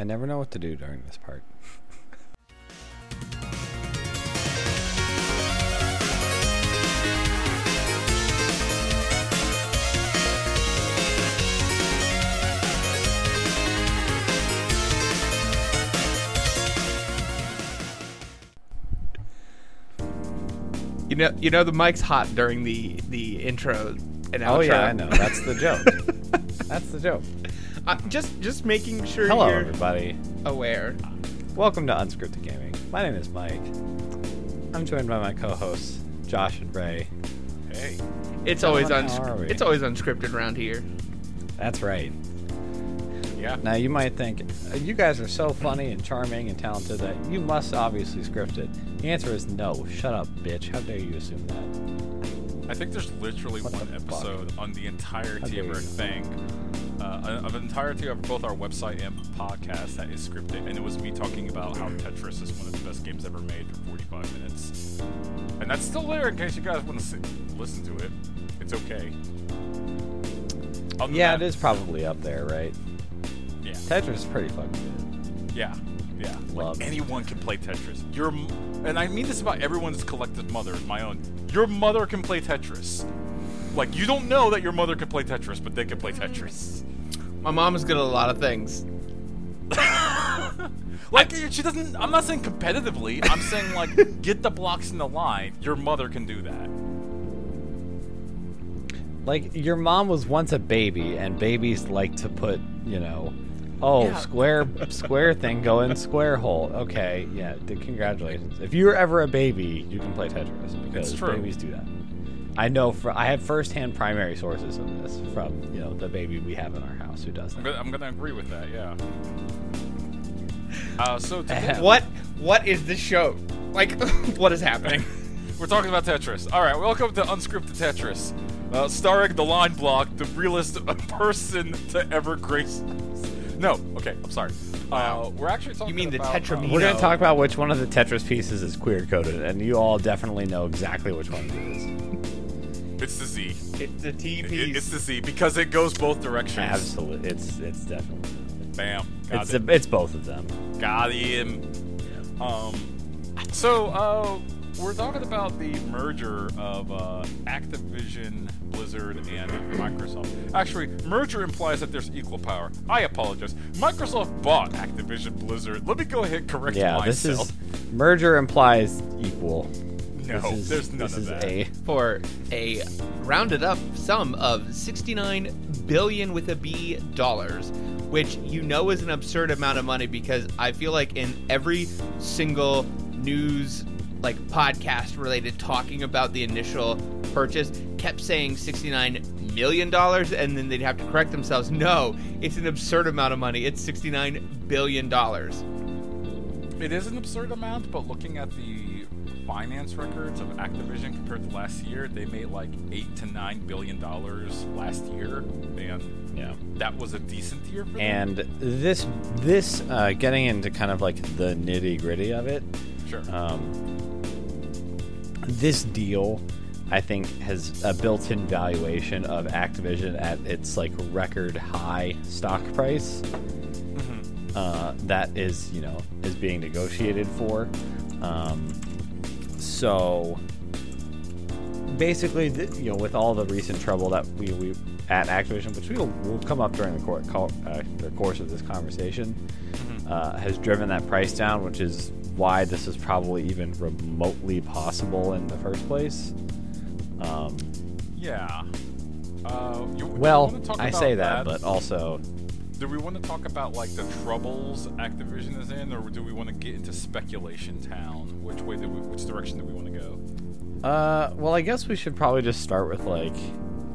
I never know what to do during this part. You know, you know the mic's hot during the the intro and oh, outro. Oh yeah, I know. That's the joke. That's the joke. Uh, just just making sure Hello, you're everybody. aware. Welcome to Unscripted Gaming. My name is Mike. I'm joined by my co-hosts Josh and Ray. Hey, It's How always are uns- we? it's always unscripted around here. That's right. yeah. Now you might think uh, you guys are so funny and charming and talented that you must obviously script it. The answer is no. Shut up, bitch. How dare you assume that? I think there's literally What one the fuck? episode on the entire How of dare our you. thing, uh, of the entirety of both our website and podcast that is scripted, and it was me talking about how Tetris is one of the best games ever made for 45 minutes, and that's still there in case you guys want to listen to it. It's okay. Other Yeah, that- it is probably up there, right? Yeah, Tetris is pretty fucking good. yeah, yeah. Love Like anyone can play Tetris. Your, and I mean this about everyone's collective mother, my own. Your mother can play Tetris. Like you don't know that your mother can play Tetris, but they can play Tetris. My mom is good at a lot of things. Like she doesn't. I'm not saying competitively. I'm saying like get the blocks in the line. Your mother can do that. Like your mom was once a baby, and babies like to put, you know, oh Yeah. square square thing go in square hole. Okay, yeah, d- congratulations. If you were ever a baby, you can play Tetris because true. babies do that. I know for I have firsthand primary sources of this from you know the baby we have in our house who does I'm that. gonna, I'm gonna agree with that. Yeah. Uh, so today What what is this show? Like what is happening? we're talking about Tetris. All right, welcome to Unscripted Tetris, uh, starring the line block, the realest person to ever grace. No, okay, I'm sorry. Uh, we're actually talking. You mean the about, Tetramino. We're gonna talk about which one of the Tetris pieces is queer coded, and you all definitely know exactly which one it is. It's the Z. It's the T It- piece. it's the Z because it goes both directions. Absolutely, it's it's definitely Bam. Got it's it. a, it's both of them. Got him. Um, so uh, we're talking about the merger of uh, Activision, Blizzard, and Microsoft. Actually, merger implies that there's equal power. I apologize. Microsoft bought Activision Blizzard. Let me go ahead and correct Yeah, this is merger implies equal. No, this is, there's none this of is that. A, for a rounded up sum of 69 billion with a B dollars, which you know is an absurd amount of money because I feel like in every single news like podcast related talking about the initial purchase kept saying 69 million dollars and then they'd have to correct themselves. No it's an absurd amount of money. It's 69 billion dollars. It is an absurd amount, but looking at the finance records of Activision compared to last year, they made like eight to nine billion dollars last year, and yeah. that was a decent year for them. And this this uh, getting into kind of like the nitty gritty of it. Sure. Um, this deal, I think, has a built-in valuation of Activision at its like record high stock price. Mm-hmm. uh, that is you know is being negotiated for. Um, so basically, th- you know, with all the recent trouble that we we at Activision, which will will come up during the, cour- co- uh, the course of this conversation, uh, has driven that price down, which is why this is probably even remotely possible in the first place. Um, Yeah. Uh, you, well, wanna I say that, but also do we want to talk about like the troubles Activision is in, or do we want to get into speculation town? Which way? Do we, which direction do we want to go? Uh, well, I guess we should probably just start with like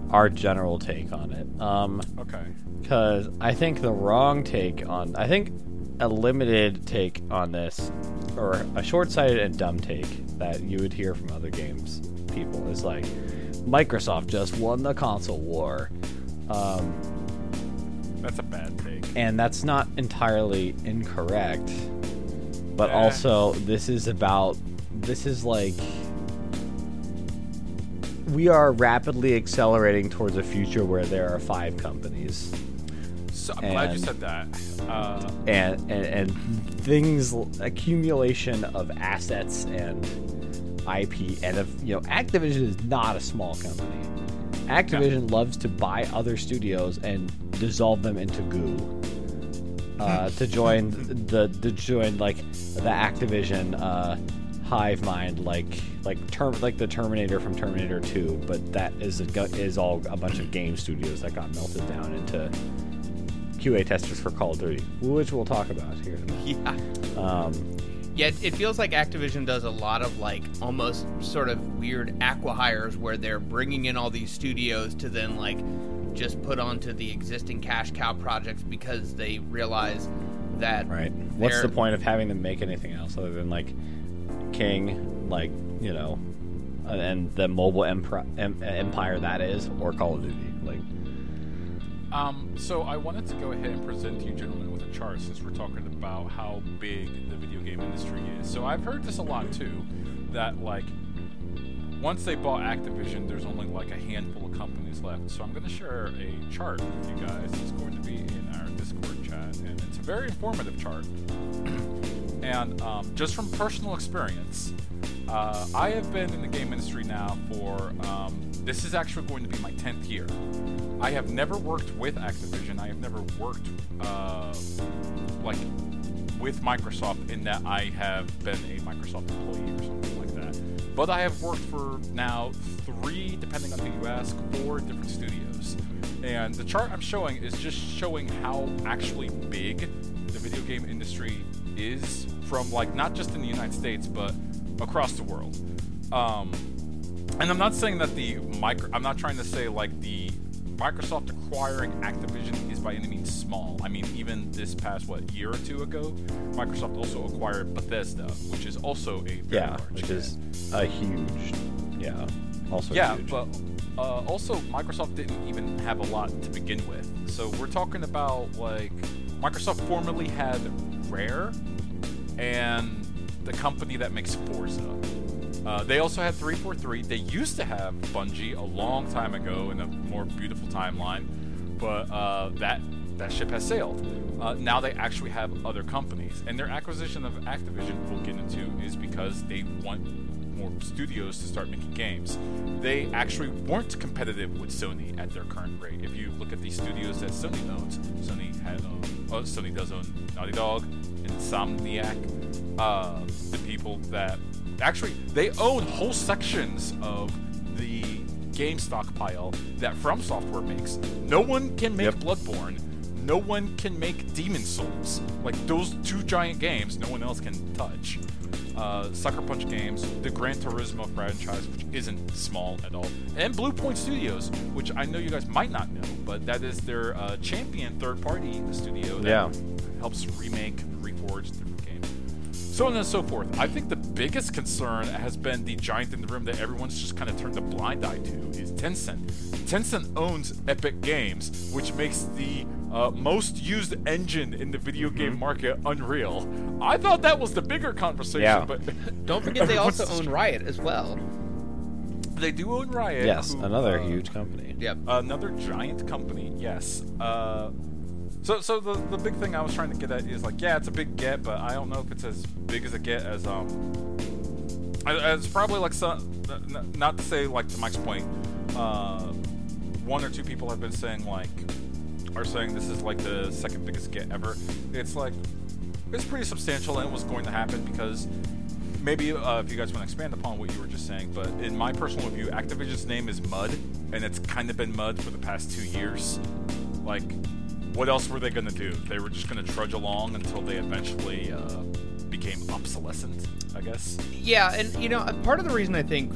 our general take on it. Um, Okay. because I think the wrong take on, I think a limited take on this, or a short-sighted and dumb take that you would hear from other games people is like, Microsoft just won the console war. Um, That's a bad take. and that's not entirely incorrect but Eh. also this is about this is like we are rapidly accelerating towards a future where there are five companies So I'm glad you said that. Uh, and, and and things accumulation of assets and IP and of you know Activision is not a small company. Activision Yeah. loves to buy other studios and dissolve them into goo. Uh, to join the to join like the Activision uh, hive mind like like term like the Terminator from Terminator 2, but that is a, is all a bunch of game studios that got melted down into QA testers for Call of Duty, which we'll talk about here. in a minute. Yeah. Um, Yeah, it- feels like Activision does a lot of like almost sort of weird acqui-hires where they're bringing in all these studios to then like just put onto the existing cash cow projects because they realize that right. What's the point of having them make anything else other than like King, like you know, and- the mobile empri- em- empire that is, or Call of Duty? Um, so I wanted to go ahead and present you gentlemen with a chart since we're talking about how big the video game industry is. So I've heard this a lot too, that like once they bought Activision, there's only like a handful of companies left. So I'm going to share a chart with you guys. It's going to be in our Discord chat, and it's a very informative chart. and um, just from personal experience, uh, I have been in the game industry now for um, this is actually going to be my 10th year. I have never worked with Activision. I have never worked uh, like with Microsoft in that I have been a Microsoft employee or something like that. But I have worked for now three, depending on who you ask, four different studios. And the chart I'm showing is just showing how actually big the video game industry is from like not just in the United States but across the world. Um, and I'm not saying that the micro. I'm not trying to say like the Microsoft acquiring Activision is by any means small. I mean, even this past what year or two ago, Microsoft also acquired Bethesda, which is also a very yeah, large which hit. is a huge, yeah, also yeah, huge. but uh, also Microsoft didn't even have a lot to begin with. So we're talking about like Microsoft formerly had Rare and the company that makes Forza. Uh, they also had 343. They used to have Bungie a long time ago in a more beautiful timeline, but uh, that that ship has sailed. Uh, now they actually have other companies, and their acquisition of Activision, we'll get into, is because they want more studios to start making games. They actually weren't competitive with Sony at their current rate. If you look at the studios that Sony owns, Sony had um, oh, Sony does own Naughty Dog, Insomniac, uh, the people that actually they own whole sections of the game stockpile that FromSoftware makes. No one can make Yep. Bloodborne. No one can make Demon's Souls. Like those two giant games, no one else can touch. Uh, Sucker Punch Games, the Gran Turismo franchise, which isn't small at all, and Bluepoint Studios, which I know you guys might not know, but that is their uh, champion third-party studio that Yeah. helps remake So on and so forth. I think the biggest concern has been the giant in the room that everyone's just kind of turned a blind eye to is Tencent. Tencent owns Epic Games, which makes the uh, most used engine in the video game market Unreal. I thought that was the bigger conversation, Yeah. but don't forget they also own Riot as well. they do own Riot. yes, who, another uh, huge company. Yep. Another giant company, yes. Uh, so, so the the big thing I was trying to get at is like, yeah, it's a big get, but I don't know if it's as big as a get as um. as- probably like some, not to say like to Mike's point, uh, one or two people have been saying like, are saying this is like the second biggest get ever. It's like, it's pretty substantial and it was going to happen because maybe uh, if you guys want to expand upon what you were just saying, but in my personal view, Activision's name is Mud, and it's kind of been Mud for the past two years. Like, what else were they going to do? They were just going to trudge along until they eventually uh, became obsolescent, I guess. Yeah, and you know, uh, part of the reason I think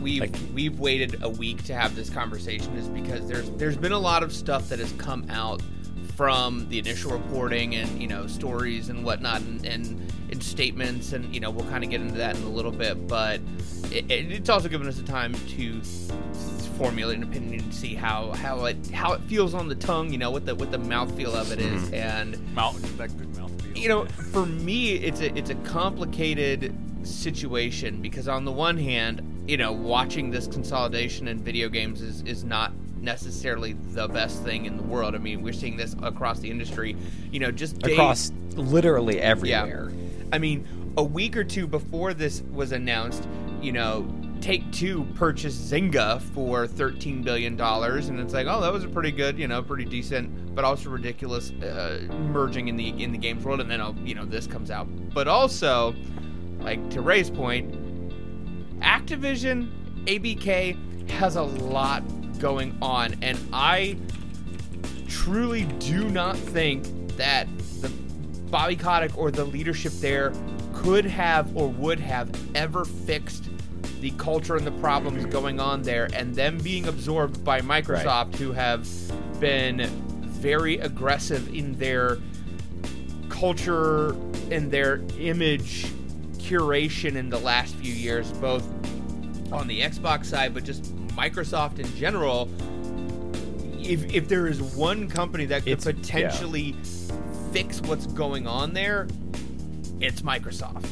we've Like- we've waited a week to have this conversation is because there's there's been a lot of stuff that has come out from the initial reporting and you know stories and whatnot and and, and statements and you know we'll kind of get into that in a little bit, but it, it- it's also given us a time to formulate an opinion and see how how it how it feels on the tongue, you know, what the what the mouthfeel of it is, mm-hmm. and Mouth, that good mouth feel. you know, for me, it's a it's a complicated situation because on the one hand, you know, watching this consolidation in video games is is not necessarily the best thing in the world. I mean, we're seeing this across the industry. You know, just days- across literally everywhere. I mean, a week or two before this was announced, you know, Take Two purchased Zynga for thirteen billion dollars, and it's like, oh, that was a pretty good, you know, pretty decent, but also ridiculous uh, merging in the in the games world. And then, oh, you know, this comes out, but also, like to Ray's point, Activision, ABK has a lot going on, and I truly do not think that the Bobby Kotick or the leadership there could have or would have ever fixed the culture and the problems going on there, and them being absorbed by Microsoft, Right. who have been very aggressive in their culture and their image curation in the last few years, both on the Xbox side, but just Microsoft in general. If, if there is one company that could It's- yeah. potentially fix what's going on there, it's Microsoft.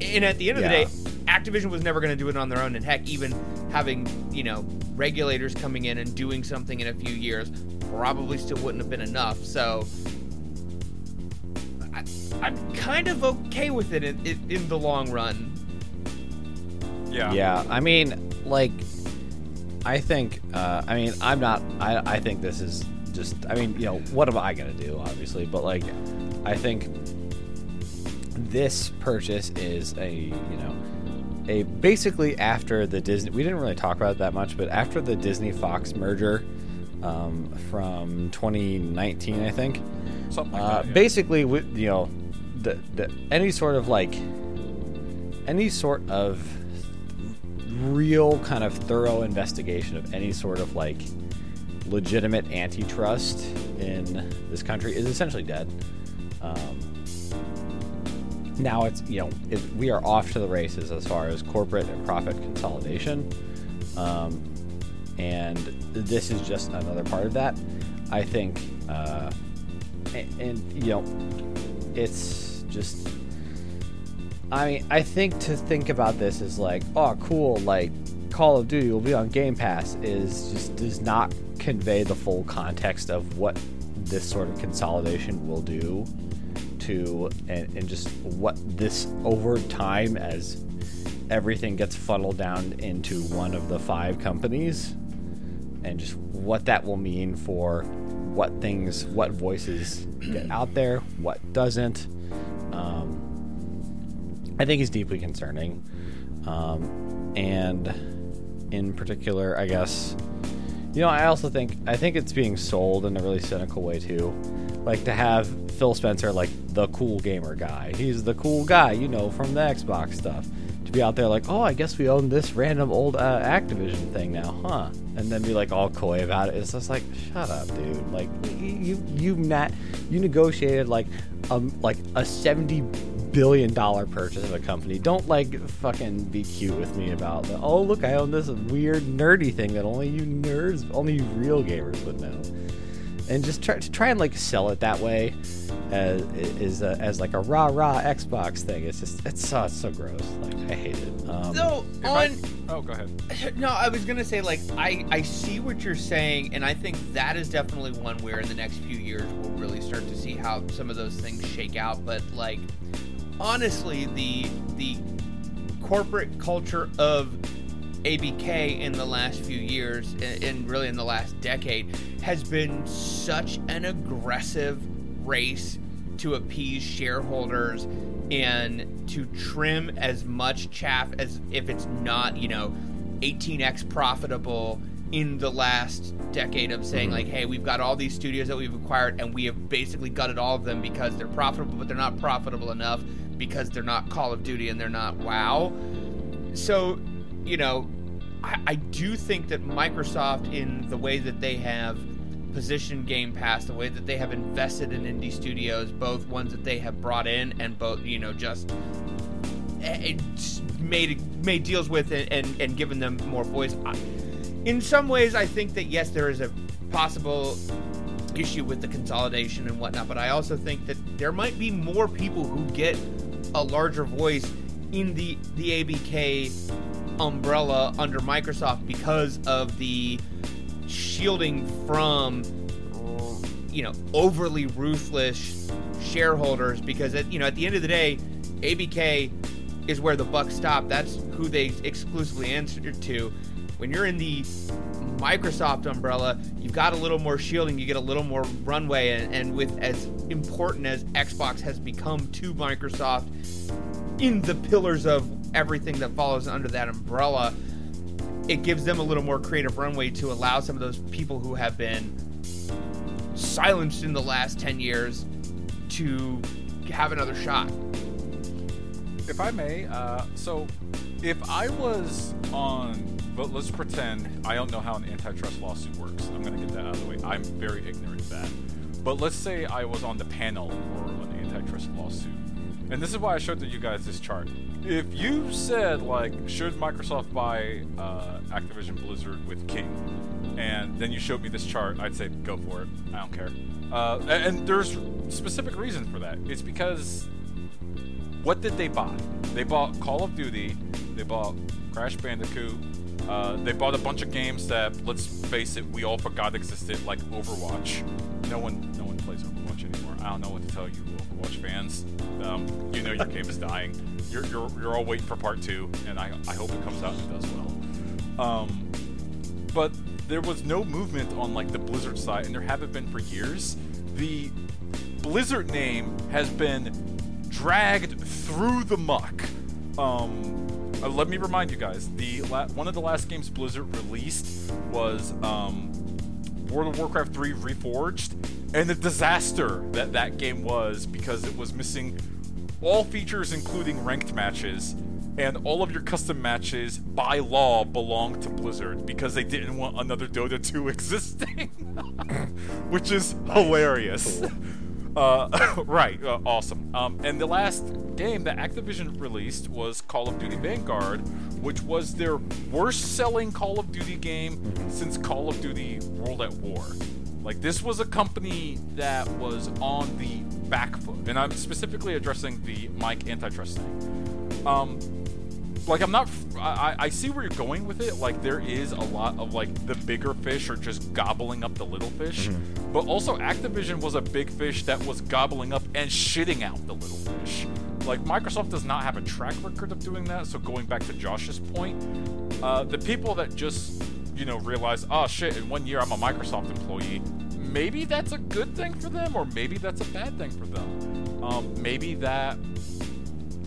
And at the end of Yeah. the day, Activision was never going to do it on their own. And heck, even having, you know, regulators coming in and doing something in a few years probably still wouldn't have been enough. So I, I'm kind of okay with it in, in, in the long run. Yeah. Yeah, I mean, like, I think, uh, I mean, I'm not, I, I think this is just, I mean, you know, what am I going to do, obviously, but like, I think this purchase is a, you know, a basically after the Disney, we didn't really talk about it that much, but after the Disney Fox merger um, from 2019, I think, Something like uh, that. yeah. basically, with you know, the, the any sort of like any sort of real kind of thorough investigation of any sort of like legitimate antitrust in this country is essentially dead. Um, now it's you know it, we are off to the races as far as corporate and profit consolidation, um, and this is just another part of that. I think, uh, and, and you know, it's just. I mean, I think to think about this is like, oh, cool, like Call of Duty will be on Game Pass is just does not convey the full context of what this sort of consolidation will do to and, and just what this over time as everything gets funneled down into one of the five companies and just what that will mean for what things what voices get out there what doesn't um, I think is deeply concerning. Um, and in particular, I guess, you know, I also think I think it's being sold in a really cynical way too. Like to have Phil Spencer, like the cool gamer guy. He's the cool guy, you know, from the Xbox stuff. To be out there like, oh, I guess we own this random old uh, Activision thing now, huh? And then be like all coy about it. It's just like, shut up, dude. Like you, you, Matt, you negotiated like, um, like a seventy billion dollar purchase of a company. Don't like fucking be cute with me about the oh look I own this weird nerdy thing that only you nerds, only real gamers would know. And just try to try and like sell it that way as is a, as like a rah rah Xbox thing. It's just it's so it's so gross. Like I hate it. Um, So If I- on oh, go ahead. no, I was gonna say like I I see what you're saying, and I think that is definitely one where in the next few years we'll really start to see how some of those things shake out. But like honestly, the the corporate culture of ABK in the last few years, and really in the last decade, has been such an aggressive race to appease shareholders and to trim as much chaff as if it's not, you know, 18x profitable in the last decade of saying mm-hmm. like hey we've got all these studios that we've acquired and we have basically gutted all of them because they're profitable but they're not profitable enough because they're not call of duty and they're not wow. So you know I, I do think that microsoft in the way that they have positioned game pass the way that they have invested in indie studios both ones that they have brought in and both you know just eh, made made deals with and, and, and given them more voice. In some ways, I think that yes, there is a possible issue with the consolidation and whatnot, but I also think that there might be more people who get a larger voice in the the ABK umbrella under Microsoft because of the shielding from you know overly ruthless shareholders because at, you know at the end of the day ABK is where the buck stops that's who they exclusively answer to. When you're in the Microsoft umbrella you've got a little more shielding you get a little more runway and, and with as important as Xbox has become to Microsoft in the pillars of everything that follows under that umbrella it gives them a little more creative runway to allow some of those people who have been silenced in the last 10 years to have another shot. If I may, uh, so if I was on, but let's pretend I don't know how an antitrust lawsuit works. I'm going to get that out of the way. I'm very ignorant of that. But let's say I was on the panel for an antitrust lawsuit. And this is why I showed you guys this chart if you said like, should Microsoft buy uh, Activision Blizzard with King, and then you showed me this chart, I'd say go for it. I don't care. Uh, and, and there's specific reasons for that. It's because what did they buy? They bought Call of Duty. They bought Crash Bandicoot. Uh, they bought a bunch of games that, let's face it, we all forgot existed, like Overwatch. No one, no one plays Overwatch. I don't know what to tell you, Overwatch fans. Um, you know your game is dying you're, you're, you're all waiting for part two, and I, I hope it comes out and does well. Um, but there was no movement on like the Blizzard side, and there haven't been for years. The Blizzard name has been dragged through the muck. Um, uh, let me remind you guys: the la- one of the last games Blizzard released was um, World of Warcraft 3 Reforged, and the disaster that that game was because it was missing all features including ranked matches, and all of your custom matches by law belong to Blizzard because they didn't want another Dota 2 existing, which is hilarious. Uh, right, uh, awesome. Um, and the last game that Activision released was Call of Duty Vanguard, which was their worst selling Call of Duty game since Call of Duty World at War. Like, this was a company that was on the back foot, and I'm specifically addressing the Mike antitrust thing. Um, like I'm not. I, I see where you're going with it. Like there is a lot of like the bigger fish are just gobbling up the little fish, mm-hmm. but also Activision was a big fish that was gobbling up and shitting out the little fish. Like Microsoft does not have a track record of doing that. So going back to Josh's point, uh, the people that just you know realize, oh shit, in one year I'm a Microsoft employee maybe that's a good thing for them, or maybe that's a bad thing for them. Um, maybe that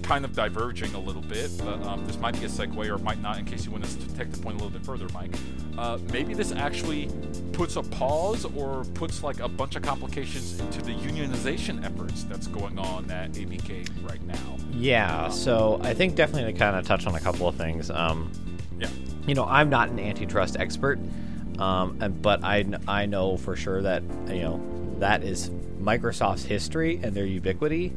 kind of diverging a little bit, but um, this might be a segue or might not in case you want to take the point a little bit further, Mike. Uh, maybe this actually puts a pause or puts like a bunch of complications into the unionization efforts that's going on at ABK right now. Yeah, so I think definitely to kind of touch on a couple of things. Um, yeah. You know, I'm not an antitrust expert. Um, but I, I know for sure that you know that is Microsoft's history and their ubiquity.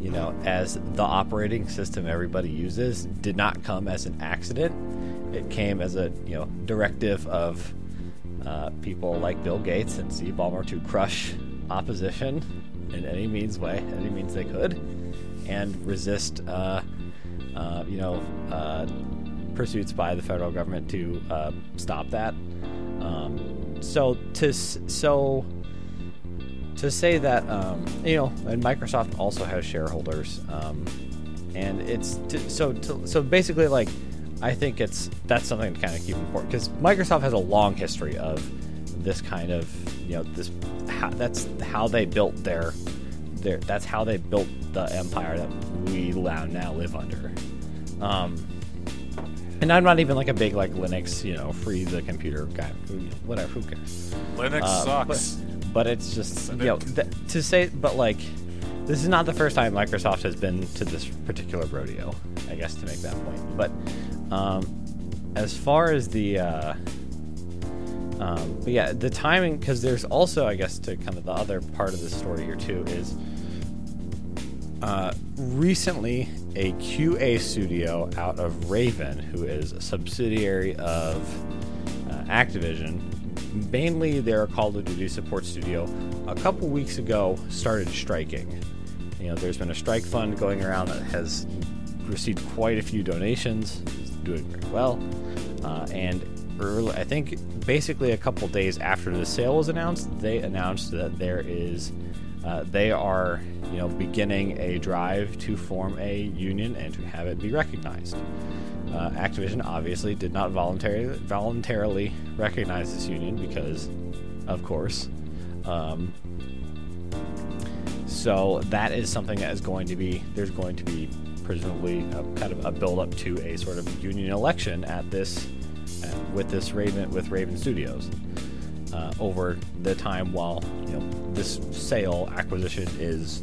You know, as the operating system everybody uses did not come as an accident. It came as a you know directive of uh, people like Bill Gates and Steve Ballmer to crush opposition in any means way, any means they could, and resist. Uh, uh, you know, uh, pursuits by the federal government to uh, stop that. Um, so to so to say that um, you know, and Microsoft also has shareholders, um, and it's to, so to, so basically like I think it's that's something to kind of keep important because Microsoft has a long history of this kind of you know this how, that's how they built their their that's how they built the empire that we now live under. Um, and I'm not even like a big like Linux, you know, free the computer guy. Whatever, who cares? Linux uh, sucks. But, but, it's just you know th- to say, but like this is not the first time Microsoft has been to this particular rodeo. I guess to make that point. But um, as far as the uh, um, but yeah, the timing because there's also I guess to kind of the other part of the story here too is uh, recently a QA studio out of Raven, who is a subsidiary of uh, Activision. Mainly, they're a Call of Duty support studio. A couple weeks ago, started striking. You know, there's been a strike fund going around that has received quite a few donations. It's doing very well, uh, and early, I think basically a couple days after the sale was announced, they announced that there is. Uh, they are, you know, beginning a drive to form a union and to have it be recognized. Uh, Activision obviously did not voluntarily voluntarily recognize this union because, of course. Um, so that is something that is going to be there's going to be presumably a kind of a build up to a sort of union election at this uh, with this Raven with Raven Studios uh, over the time while you know this sale acquisition is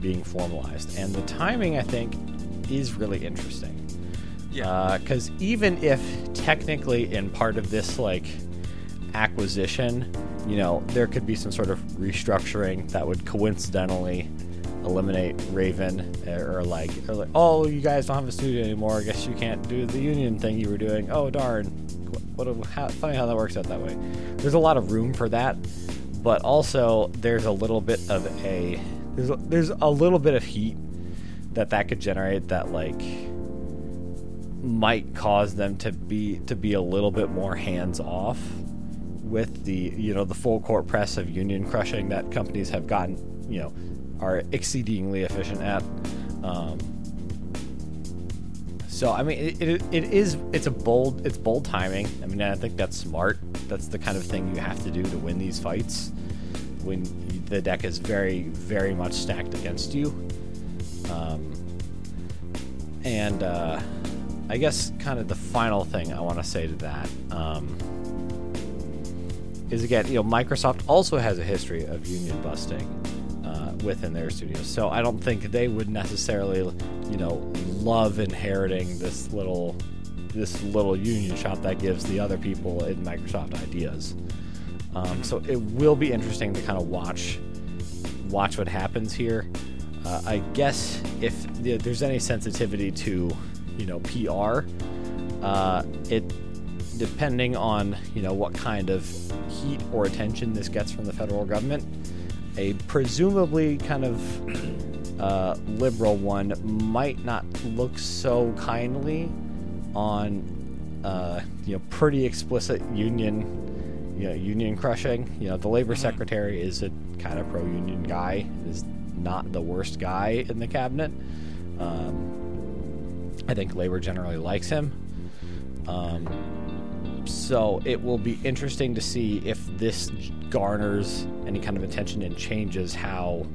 being formalized and the timing I think is really interesting Yeah. Uh, because even if technically in part of this like acquisition, you know, there could be some sort of restructuring that would coincidentally eliminate Raven, or, or like, or like, oh, you guys don't have a studio anymore. I guess you can't do the union thing you were doing. Oh darn! What a, how, funny how that works out that way. There's a lot of room for that, but also there's a little bit of a there's a, there's a little bit of heat that that could generate that like might cause them to be to be a little bit more hands off with the you know the full court press of union crushing that companies have gotten you know are exceedingly efficient at. Um, so I mean it, it, it is it's a bold it's bold timing. I mean I think that's smart. That's the kind of thing you have to do to win these fights when the deck is very very much stacked against you. Um, and uh, I guess kind of the final thing I want to say to that um, is again, you know, Microsoft also has a history of union busting uh, within their studios, so I don't think they would necessarily, you know, love inheriting this little this little union shop that gives the other people in Microsoft ideas. Um, so it will be interesting to kind of watch watch what happens here. Uh, I guess if there's any sensitivity to, you know, PR, uh, it depending on you know what kind of heat or attention this gets from the federal government, a presumably kind of uh, liberal one might not look so kindly on uh, you know pretty explicit union you know, union crushing. You know, the labor secretary is a kind of pro union guy. Is not the worst guy in the cabinet. Um, I think labor generally likes him. Um, so it will be interesting to see if this garners any kind of attention and changes how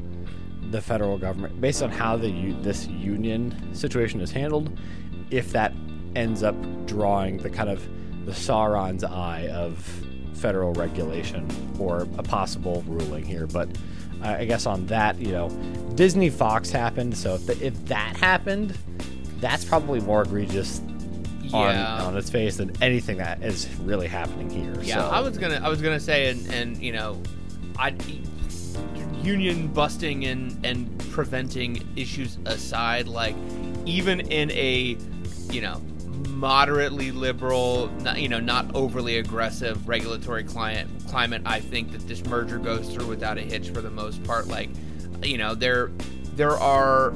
the federal government, based on how the this union situation is handled, if that ends up drawing the kind of the Sauron's eye of federal regulation or a possible ruling here. But I I guess on that, you know, Disney Fox happened. So if, the, if that happened, that's probably more egregious Yeah. on, on its face than anything that is really happening here. Yeah, so. I was gonna, I was gonna say, and and you know, I union busting and and preventing issues aside, like even in a you know moderately liberal, not, you know, not overly aggressive regulatory client climate, I think that this merger goes through without a hitch for the most part. Like, you know, there there are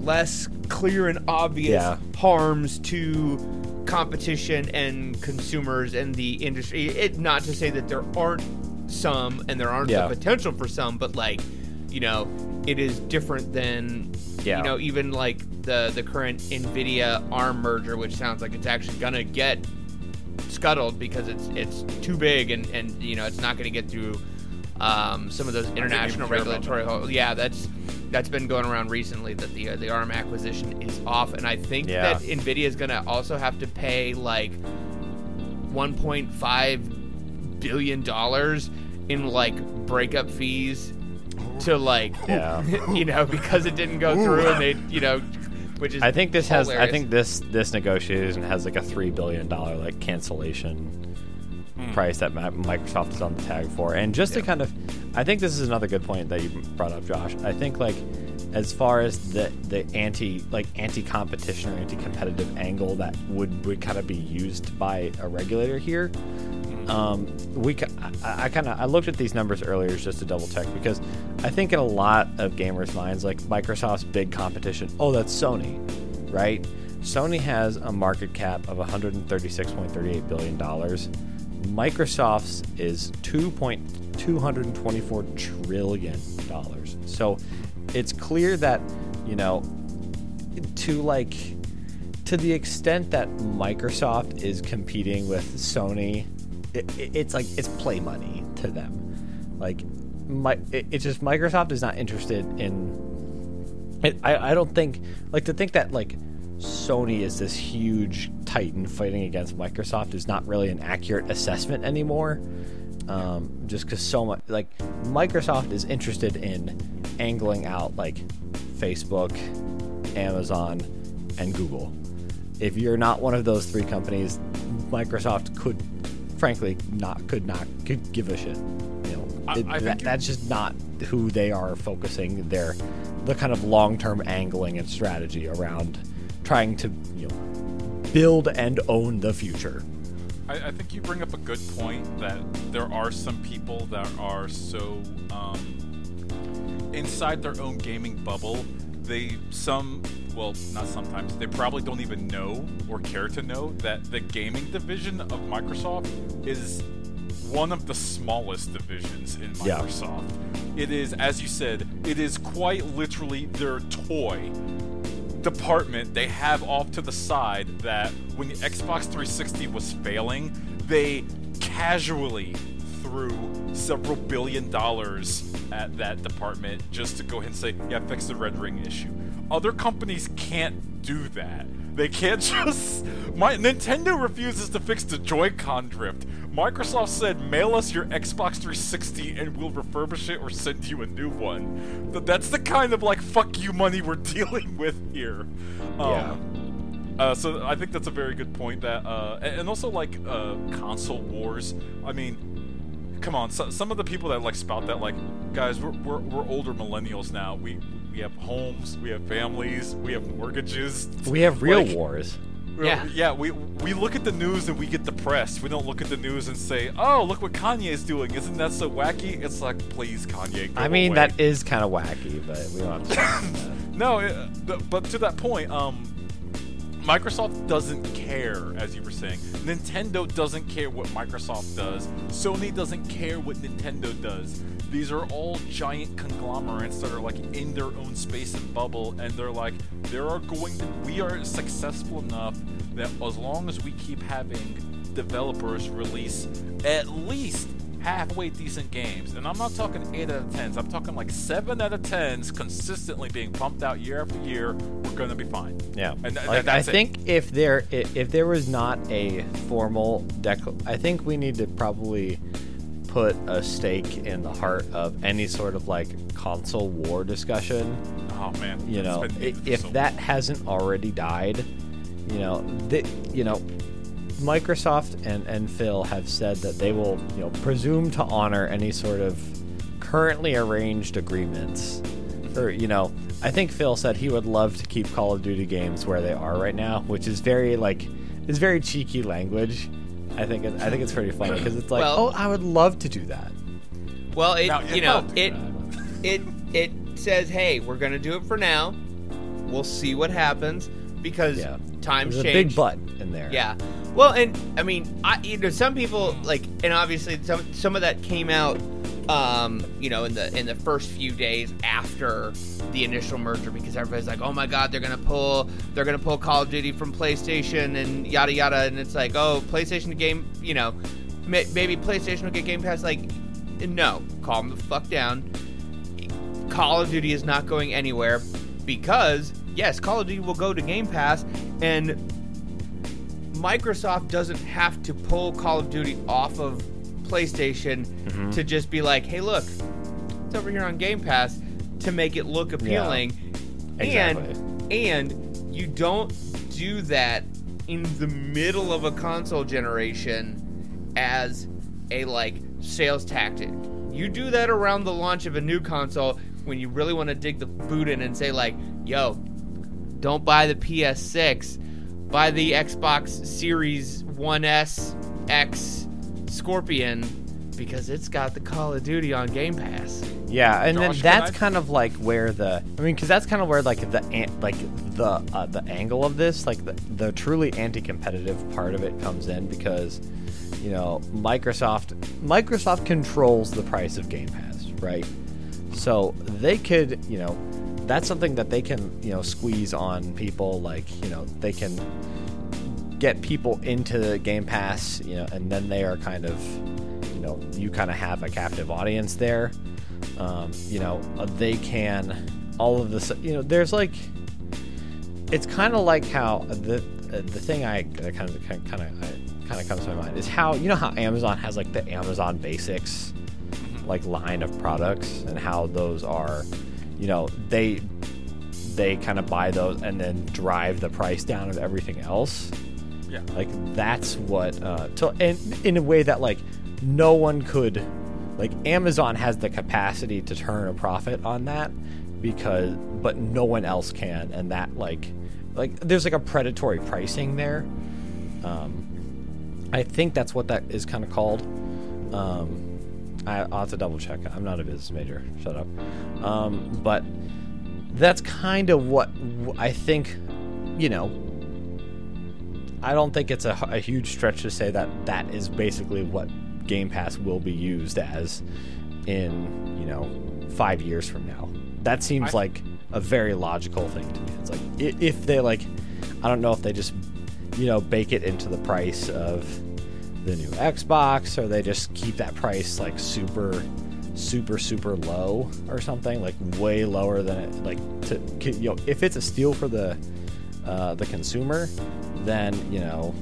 less clear and obvious Yeah. harms to competition and consumers and the industry. It not to say that there aren't some and there aren't Yeah. the potential for some, but like, you know, it is different than Yeah. you know, even like the the current Nvidia ARM merger, which sounds like it's actually gonna get scuttled because it's it's too big and and you know it's not going to get through um, some of those international regulatory. Ho- yeah, that's that's been going around recently that the uh, the ARM acquisition is off, and I think Yeah. that Nvidia is going to also have to pay like 1.5 billion dollars in like breakup fees to like Yeah. you know because it didn't go through and they you know which is I think this has. I think this this negotiation has like a three billion dollar like cancellation hmm. price that Microsoft is on the tag for. And just to kind of, I think this is another good point that you brought up, Josh. I think like as far as the the anti like anti competition or anti competitive angle that would would kind of be used by a regulator here. Um, we I, I kind of I looked at these numbers earlier just to double check because I think in a lot of gamers' minds, like Microsoft's big competition, oh that's Sony. right? Sony has a market cap of 136.38 billion dollars. Microsoft's is 2.224 trillion dollars. So it's clear that, you know, to like to the extent that Microsoft is competing with Sony, it, it, it's like it's play money to them. Like, my, it, it's just Microsoft is not interested in. It, I I don't think like to think that like Sony is this huge titan fighting against Microsoft is not really an accurate assessment anymore. Um, just because so much like Microsoft is interested in angling out like Facebook, Amazon, and Google. If you're not one of those three companies, Microsoft could, frankly, not could not could give a shit. You know, I- it- I that, that's just not who they are focusing their the kind of long-term angling and strategy around trying to you know build and own the future. I, I think you bring up a good point that there are some people that are so um, inside their own gaming bubble. They some well not sometimes they probably don't even know or care to know that the gaming division of Microsoft is one of the smallest divisions in Yeah. Microsoft. It is, as you said, it is quite literally their toy department they have off to the side that when the Xbox 360 was failing, they casually threw several billion dollars at that department just to go ahead and say, yeah, fix the red ring issue. Other companies can't do that. They can't just. My Nintendo refuses to fix the Joy-Con drift. Microsoft said, "Mail us your Xbox 360 and we'll refurbish it or send you a new one." Th- That's the kind of like fuck you money we're dealing with here. Um, uh, so I think that's a very good point. That uh, and and also like uh, console wars. I mean, come on. So, some of the people that like spout that like, guys, we're, we're, we're older millennials now. We we have homes, we have families, we have mortgages. We have real Like, wars. Yeah. yeah. We we look at the news and we get depressed. We don't look at the news and say, "Oh, look what Kanye is doing! Isn't that so wacky?" It's like, please, Kanye. Go I mean, away. that is kind of wacky, but we don't have to that. No, it, but to that point, um, Microsoft doesn't care, as you were saying. Nintendo doesn't care what Microsoft does. Sony doesn't care what Nintendo does. These are all giant conglomerates that are like in their own space and bubble, and they're like, there are going to, we are successful enough that as long as we keep having developers release at least halfway decent games, and I'm not talking 8 out of 10s, I'm talking like 7 out of 10s consistently being pumped out year after year, we're gonna be fine. Yeah, And th- like, I that's it. think if there if there was not a formal dec, I think we need to probably put a stake in the heart of any sort of like console war discussion. Oh man, You know, if so that hasn't already died, you know, th- you know, Microsoft and and Phil have said that they will, you know, presume to honor any sort of currently arranged agreements. Or, you know, I think Phil said he would love to keep Call of Duty games where they are right now, which is very like is very cheeky language. I think it, I think it's pretty funny because it's like, Well- oh, I would love to do that. Well, it Now, you know it it it says, hey, we're gonna do it for now. We'll see what happens because Yeah, times there's a big butt in there. Yeah. Well, and I mean, I you know some people like, and obviously some some of that came out, um, you know, in the in the first few days after the initial merger because everybody's like, oh my god, they're gonna pull they're gonna pull Call of Duty from PlayStation and yada yada, and it's like, oh, PlayStation game, you know, may, maybe PlayStation will get Game Pass. Like, no, calm the fuck down. Call of Duty is not going anywhere because yes, Call of Duty will go to Game Pass and Microsoft doesn't have to pull Call of Duty off of PlayStation Mm-hmm. to just be like, "Hey, look, it's over here on Game Pass," to make it look appealing. Yeah, Exactly. And and you don't do that in the middle of a console generation as a like sales tactic. You do that around the launch of a new console when you really want to dig the boot in and say like, "Yo, don't buy the PS6, buy the Xbox Series 1S X Scorpion because it's got the Call of Duty on Game Pass." Yeah, and Josh, then that's kind of like where the I mean, because that's kind of where like the like the uh, the angle of this, like the, the truly anti-competitive part of it comes in because you know Microsoft Microsoft controls the price of Game Pass, right? So they could, you know, that's something that they can, you know, squeeze on people. Like, you know, they can get people into the Game Pass, you know, and then they are kind of, you know, you kind of have a captive audience there. Um, you know, uh, they can all of this. You know, there's like, it's kind of like how the uh, the thing I that kind of kind of kind of comes to my mind is how you know how Amazon has like the Amazon Basics like line of products and how those are, you know, they they kind of buy those and then drive the price down of everything else. Yeah. Like that's what uh to and in a way that like no one could like Amazon has the capacity to turn a profit on that because but no one else can and that like like there's like a predatory pricing there. Um I think that's what that is kind of called. Um I, I'll have to double check. I'm not a business major. Shut up. Um, but that's kind of what I think. You know, I don't think it's a, a huge stretch to say that that is basically what Game Pass will be used as in you know five years from now. That seems I- like a very logical thing to me. It's like if they like, I don't know if they just you know bake it into the price of the new Xbox, or they just keep that price like super, super, super low or something, like way lower than it like to you know if it's a steal for the uh, the consumer, then you know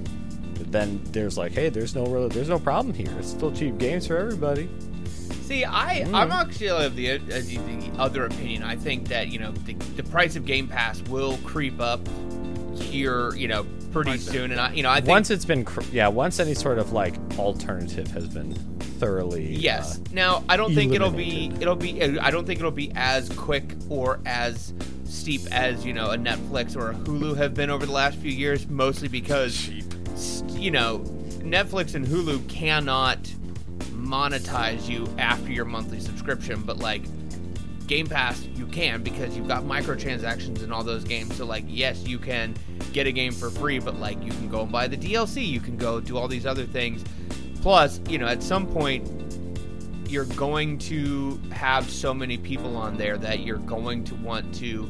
then there's like hey there's no real there's no problem here it's still cheap games for everybody See, I Mm. I'm actually of the, uh, the the other opinion. I think that you know the, the price of Game Pass will creep up here, you know, pretty soon. And I, you know, I think once it's been cr- yeah once any sort of like alternative has been thoroughly Yes. uh, now, I don't think it'll be it'll be I don't think it'll be as quick or as steep as, you know, a Netflix or a Hulu have been over the last few years, mostly because Cheap. you know, Netflix and Hulu cannot monetize you after your monthly subscription, but like Game Pass, you can because you've got microtransactions in all those games. So like, yes, you can get a game for free, but like you can go and buy the DLC, you can go do all these other things. Plus, you know, at some point you're going to have so many people on there that you're going to want to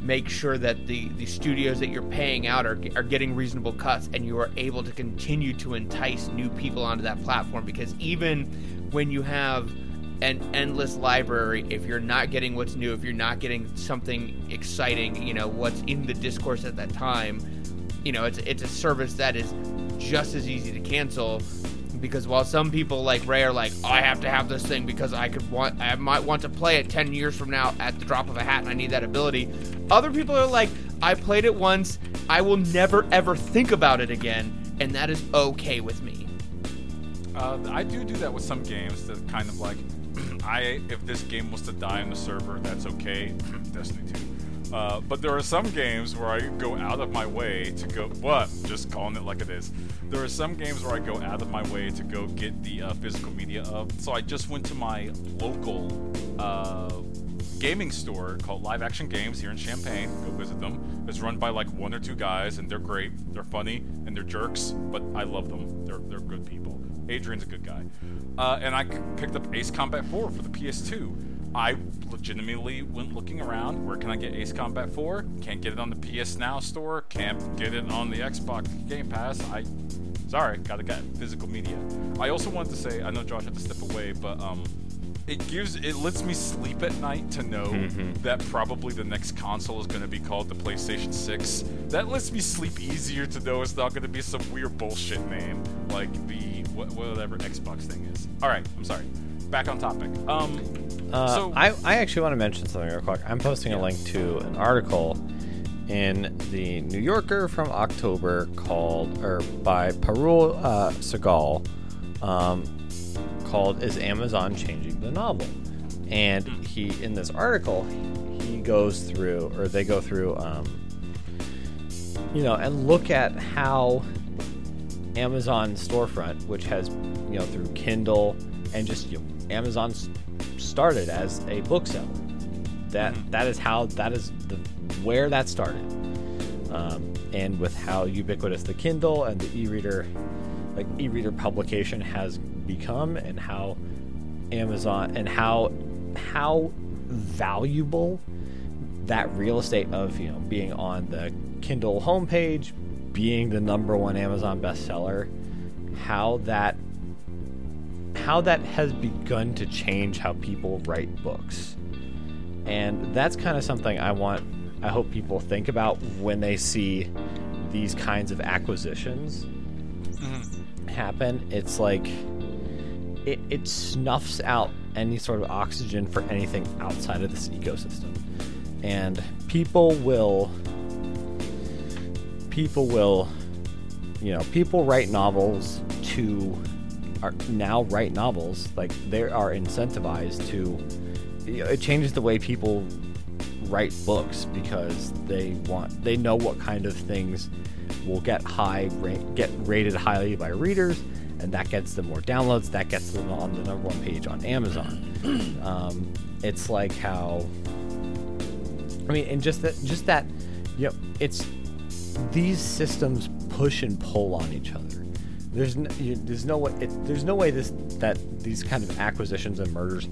make sure that the, the studios that you're paying out are, are getting reasonable cuts and you are able to continue to entice new people onto that platform because even when you have an endless library if you're not getting what's new if you're not getting something exciting you know what's in the discourse at that time you know it's it's a service that is just as easy to cancel because while some people like Ray are like, oh, I have to have this thing because I could want, I might want to play it ten years from now at the drop of a hat, and I need that ability. Other people are like, I played it once, I will never ever think about it again, and that is okay with me. Uh, I do do that with some games that kind of like, I if this game was to die on the server, that's okay. Destiny 2. Uh, but there are some games where I go out of my way to go. What? Just calling it like it is. There are some games where I go out of my way to go get the uh, physical media of. So I just went to my local uh, gaming store called Live Action Games here in Champaign. Go visit them. It's run by like one or two guys, and they're great. They're funny and they're jerks, but I love them. They're they're good people. Adrian's a good guy. Uh, and I picked up Ace Combat 4 for the PS2. I legitimately went looking around. Where can I get Ace Combat 4? Can't get it on the PS Now store. Can't get it on the Xbox Game Pass. I, sorry, gotta get physical media. I also wanted to say, I know Josh had to step away, but um, it gives, it lets me sleep at night to know that probably the next console is going to be called the PlayStation 6. That lets me sleep easier to know it's not going to be some weird bullshit name like the wh- whatever Xbox thing is. All right, I'm sorry. Back on topic. Um, Uh, so I, I actually want to mention something real quick. I'm posting a link to an article in the New Yorker from October called, or by Parul uh, Sehgal, um, called "Is Amazon Changing the Novel?" And he, in this article, he goes through, or they go through, um, you know, and look at how Amazon storefront, which has, you know, through Kindle and just you know, Amazon's started as a bookseller. That Mhm. that is how that is the where that started. Um, and with how ubiquitous the Kindle and the e-reader, like e-reader publication has become, and how Amazon and how how valuable that real estate of you know being on the Kindle homepage, being the number one Amazon bestseller, how that how that has begun to change how people write books. And that's kind of something I want I hope people think about when they see these kinds of acquisitions. Happen. It's like it, it snuffs out any sort of oxygen for anything outside of this ecosystem. And people will people will you know, people write novels to are now write novels like they are incentivized to it changes the way people write books because they want they know what kind of things will get high ra- get rated highly by readers and that gets them more downloads that gets them on the number one page on amazon um, it's like how i mean and just that just that you know it's these systems push and pull on each other there's no, you, there's no way it, there's no way this that these kind of acquisitions and mergers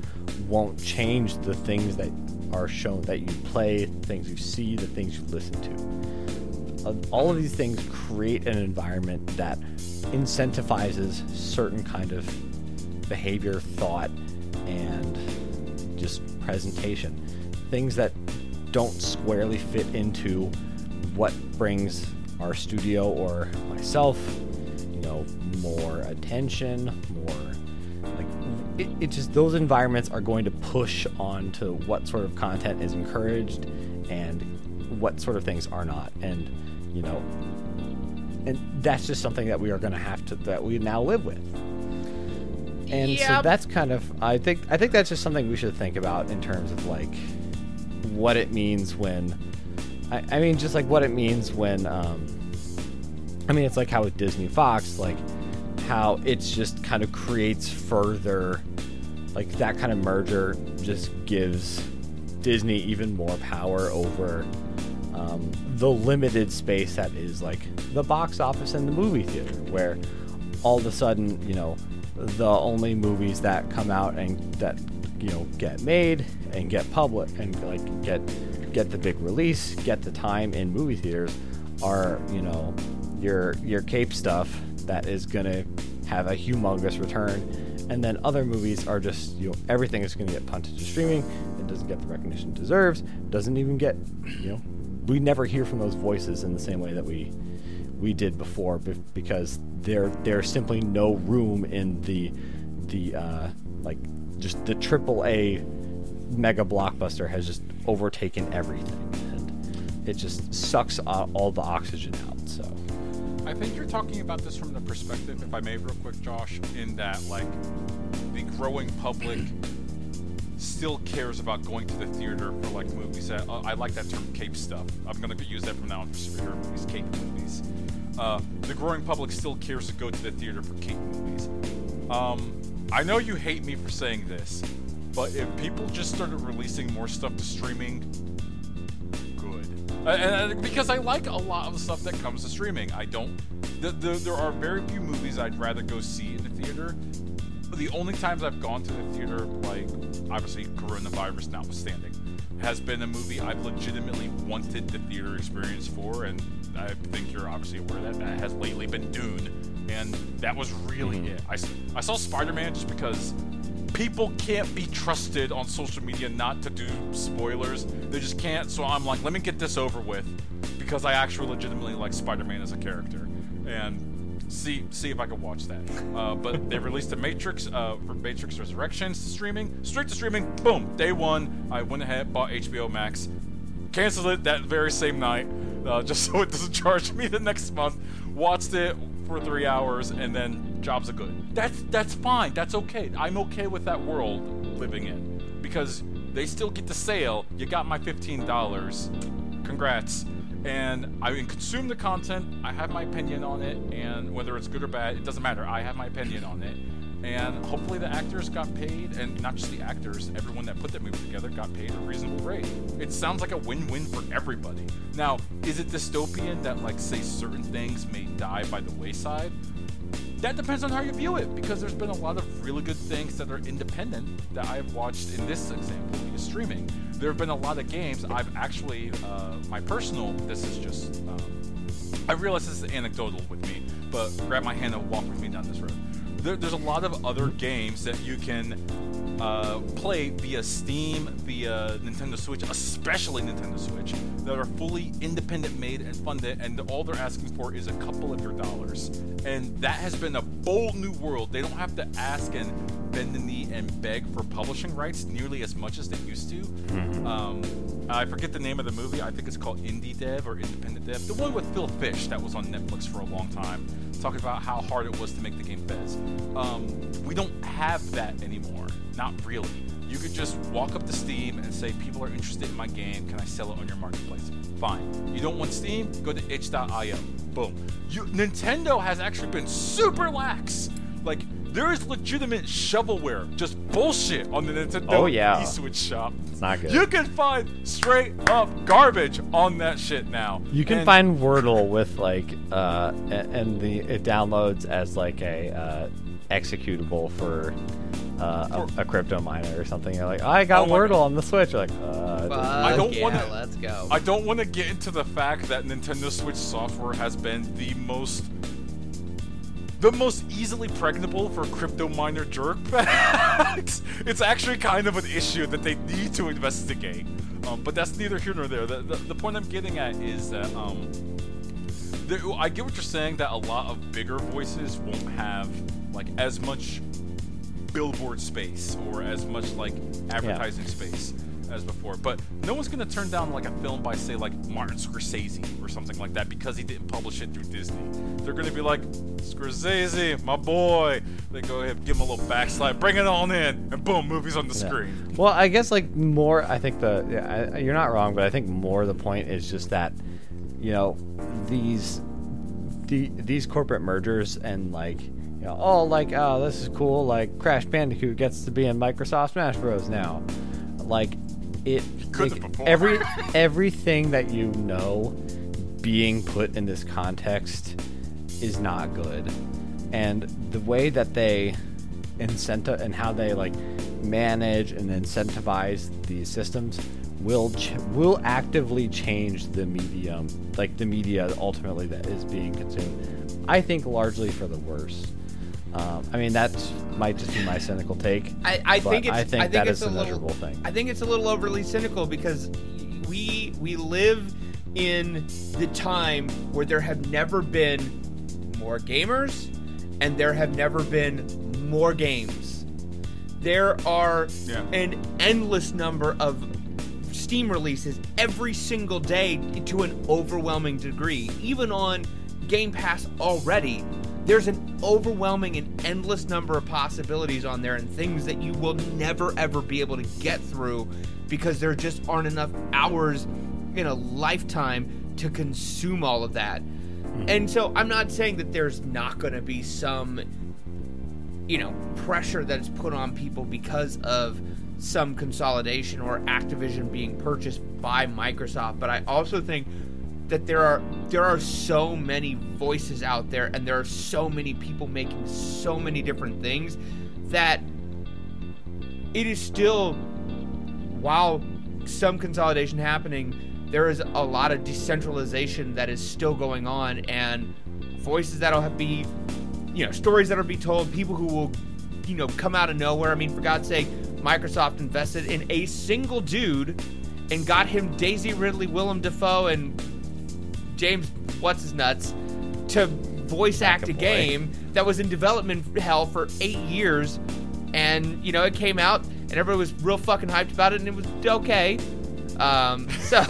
won't change the things that are shown that you play, the things you see, the things you listen to. All of these things create an environment that incentivizes certain kind of behavior, thought, and just presentation. Things that don't squarely fit into what brings our studio or myself you know more attention more like it, it just those environments are going to push on to what sort of content is encouraged and what sort of things are not and you know and that's just something that we are going to have to that we now live with. And so that's kind of i think i think that's just something we should think about in terms of like what it means when i, I mean just like what it means when um i mean it's like how with disney fox like how it's just kind of creates further like that kind of merger just gives disney even more power over um, the limited space that is like the box office and the movie theater where all of a sudden you know the only movies that come out and that you know get made and get public and like get get the big release get the time in movie theaters are you know your your cape stuff that is gonna have a humongous return. And then other movies are just you know everything is gonna get punted to streaming. It doesn't get the recognition it deserves. Doesn't even get you know we never hear from those voices in the same way that we we did before because there there's simply no room in the the uh, like just the triple A mega blockbuster has just overtaken everything. And it just sucks all the oxygen out so. I think you're talking about this from the perspective, if I may, real quick, Josh, in that like the growing public still cares about going to the theater for like movies that uh, I like that term cape stuff. I'm gonna use that from now on for superhero movies, cape movies. Uh, the growing public still cares to go to the theater for cape movies. Um, I know you hate me for saying this, but if people just started releasing more stuff to streaming, good. Uh, and, and- because I like a lot of the stuff that comes to streaming. I don't. The, the, there are very few movies I'd rather go see in the theater. The only times I've gone to the theater, like obviously coronavirus notwithstanding, has been a movie I've legitimately wanted the theater experience for, and I think you're obviously aware that that has lately been Dune, and that was really Mhm. it. I saw Spider-Man just because people can't be trusted on social media not to do spoilers. They just can't. So I'm like, let me get this over with because I actually legitimately like Spider-Man as a character and see see if I can watch that. Uh, but they released the Matrix uh, for Matrix Resurrections streaming, straight to streaming. Boom, day one. I went ahead bought HBO Max, canceled it that very same night, uh, just so it doesn't charge me the next month. Watched it for three hours, and then jobs are good. That's that's fine. That's okay. I'm okay with that world living in because they still get the sale. You got my fifteen dollars. Congrats. And I consume the content. I have my opinion on it, and whether it's good or bad, it doesn't matter. I have my opinion on it. and hopefully the actors got paid, and not just the actors, everyone that put that movie together got paid a reasonable rate. It sounds like a win-win for everybody. Now, is it dystopian that like say certain things may die by the wayside? That depends on how you view it, because there's been a lot of really good things that are independent that I've watched in this example via streaming. There have been a lot of games I've actually, uh, my personal, this is just, um, I realize this is anecdotal with me, but grab my hand and walk with me down this road. There, there's a lot of other games that you can uh, play via Steam, via Nintendo Switch, especially Nintendo Switch, that are fully independent made and funded, and all they're asking for is a couple of your dollars. And that has been a bold new world. They don't have to ask and bend the knee and beg for publishing rights nearly as much as they used to. Mm-hmm. Um, I forget the name of the movie. I think it's called Indie Dev or Independent Dev. The one with Phil Fish that was on Netflix for a long time, talking about how hard it was to make the game Fez. Um, we don't have that anymore. Not really. You could just walk up to Steam and say, people are interested in my game. Can I sell it on your marketplace? Fine. You don't want Steam? Go to itch.io. Boom. You, Nintendo has actually been super lax. Like, there is legitimate shovelware, just bullshit on the Nintendo oh, yeah. eSwitch shop. It's not good. You can find straight up garbage on that shit now. You can and find Wordle with like, uh, and the it downloads as like a uh, executable for uh, a, a, crypto miner or something. You're like, I got oh Wordle on the Switch. You're like, uh, I don't yeah, want to. Let's go. I don't want to get into the fact that Nintendo Switch software has been the most, the most easily pregnable for crypto miner jerkbags. it's actually kind of an issue that they need to investigate. Um, but that's neither here nor there. The, the, the, point I'm getting at is that um, there, I get what you're saying that a lot of bigger voices won't have like as much billboard space or as much like advertising yeah. space as before. But no one's gonna turn down like a film by say like Martin Scorsese or something like that because he didn't publish it through Disney. They're gonna be like Scorsese, my boy. They go ahead, give him a little backslide, bring it on in, and boom, movie's on the yeah. screen. Well, I guess like more. I think the yeah, I, you're not wrong, but I think more the point is just that you know these the, these corporate mergers and like you know, oh, like, oh, this is cool. Like, Crash Bandicoot gets to be in Microsoft Smash Bros. now. Like, it like, every everything that you know being put in this context is not good, and the way that they incentive and how they like manage and incentivize these systems will ch- will actively change the medium, like the media ultimately that is being consumed. I think largely for the worse. Um, I mean, that might just be my cynical take. I, I think it's, I think, I think that it's is a measurable little, thing. I think it's a little overly cynical because we we live in the time where there have never been more gamers and there have never been more games. There are yeah. an endless number of Steam releases every single day to an overwhelming degree. Even on Game Pass already, there's an overwhelming and endless number of possibilities on there and things that you will never ever be able to get through because there just aren't enough hours in a lifetime to consume all of that. Hmm. And so I'm not saying that there's not going to be some you know, pressure that is put on people because of some consolidation or Activision being purchased by Microsoft, but I also think that there are there are so many voices out there and there are so many people making so many different things that it is still while some consolidation happening there is a lot of decentralization that is still going on and voices that'll be you know stories that'll be told people who will you know come out of nowhere. I mean for god's sake microsoft invested in a single dude and got him daisy ridley willem dafoe and James what's his nuts to voice act a game that was in development hell for eight years, and you know it came out and everybody was real fucking hyped about it, and it was okay. Um, so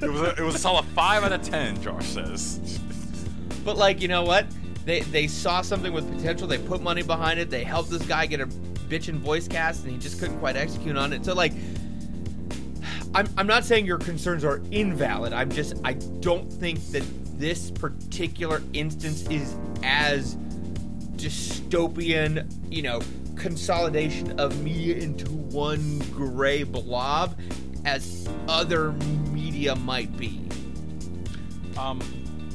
it was a, it was a solid five out of ten. Josh says. but like you know what, they they saw something with potential. They put money behind it. They helped this guy get a bitchin' voice cast, and he just couldn't quite execute on it. So like I'm, I'm not saying your concerns are invalid. I'm just, I don't think that this particular instance is as dystopian, you know, consolidation of media into one gray blob as other media might be. Um,